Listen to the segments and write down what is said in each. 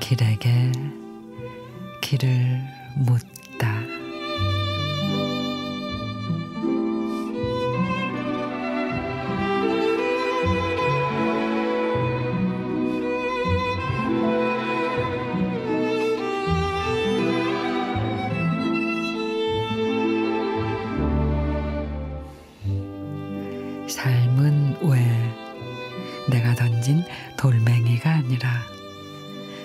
길에게 길을 묻 던진 돌멩이가 아니라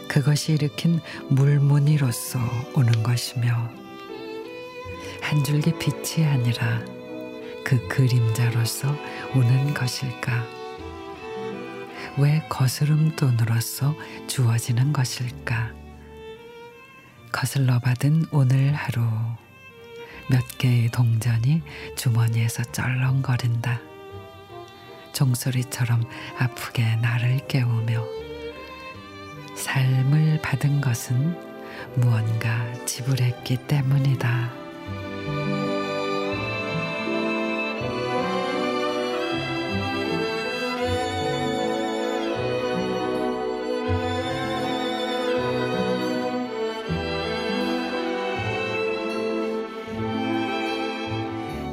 그것이 일으킨 물무늬로서 오는 것이며 한 줄기 빛이 아니라 그 그림자로서 오는 것일까? 왜 거스름 돈으로서 주어지는 것일까? 거슬러 받은 오늘 하루 몇 개의 동전이 주머니에서 쩔렁거린다. 종소리처럼 아프게 나를 깨우며 삶을 받은 것은 무언가 지불했기 때문이다.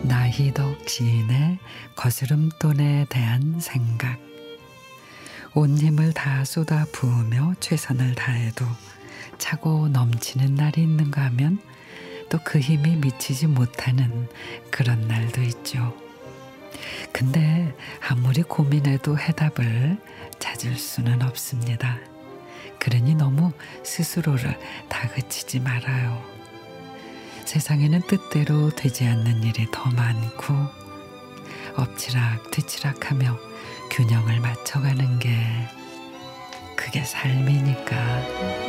나희덕 시인의 거스름돈에 대한 생각. 온 힘을 다 쏟아 부으며 최선을 다해도 차고 넘치는 날이 있는가 하면 또 그 힘이 미치지 못하는 그런 날도 있죠. 근데 아무리 고민해도 해답을 찾을 수는 없습니다. 그러니 너무 스스로를 다그치지 말아요. 세상에는 뜻대로 되지 않는 일이 더 많고 엎치락 뒤치락하며 균형을 맞춰가는 게 그게 삶이니까.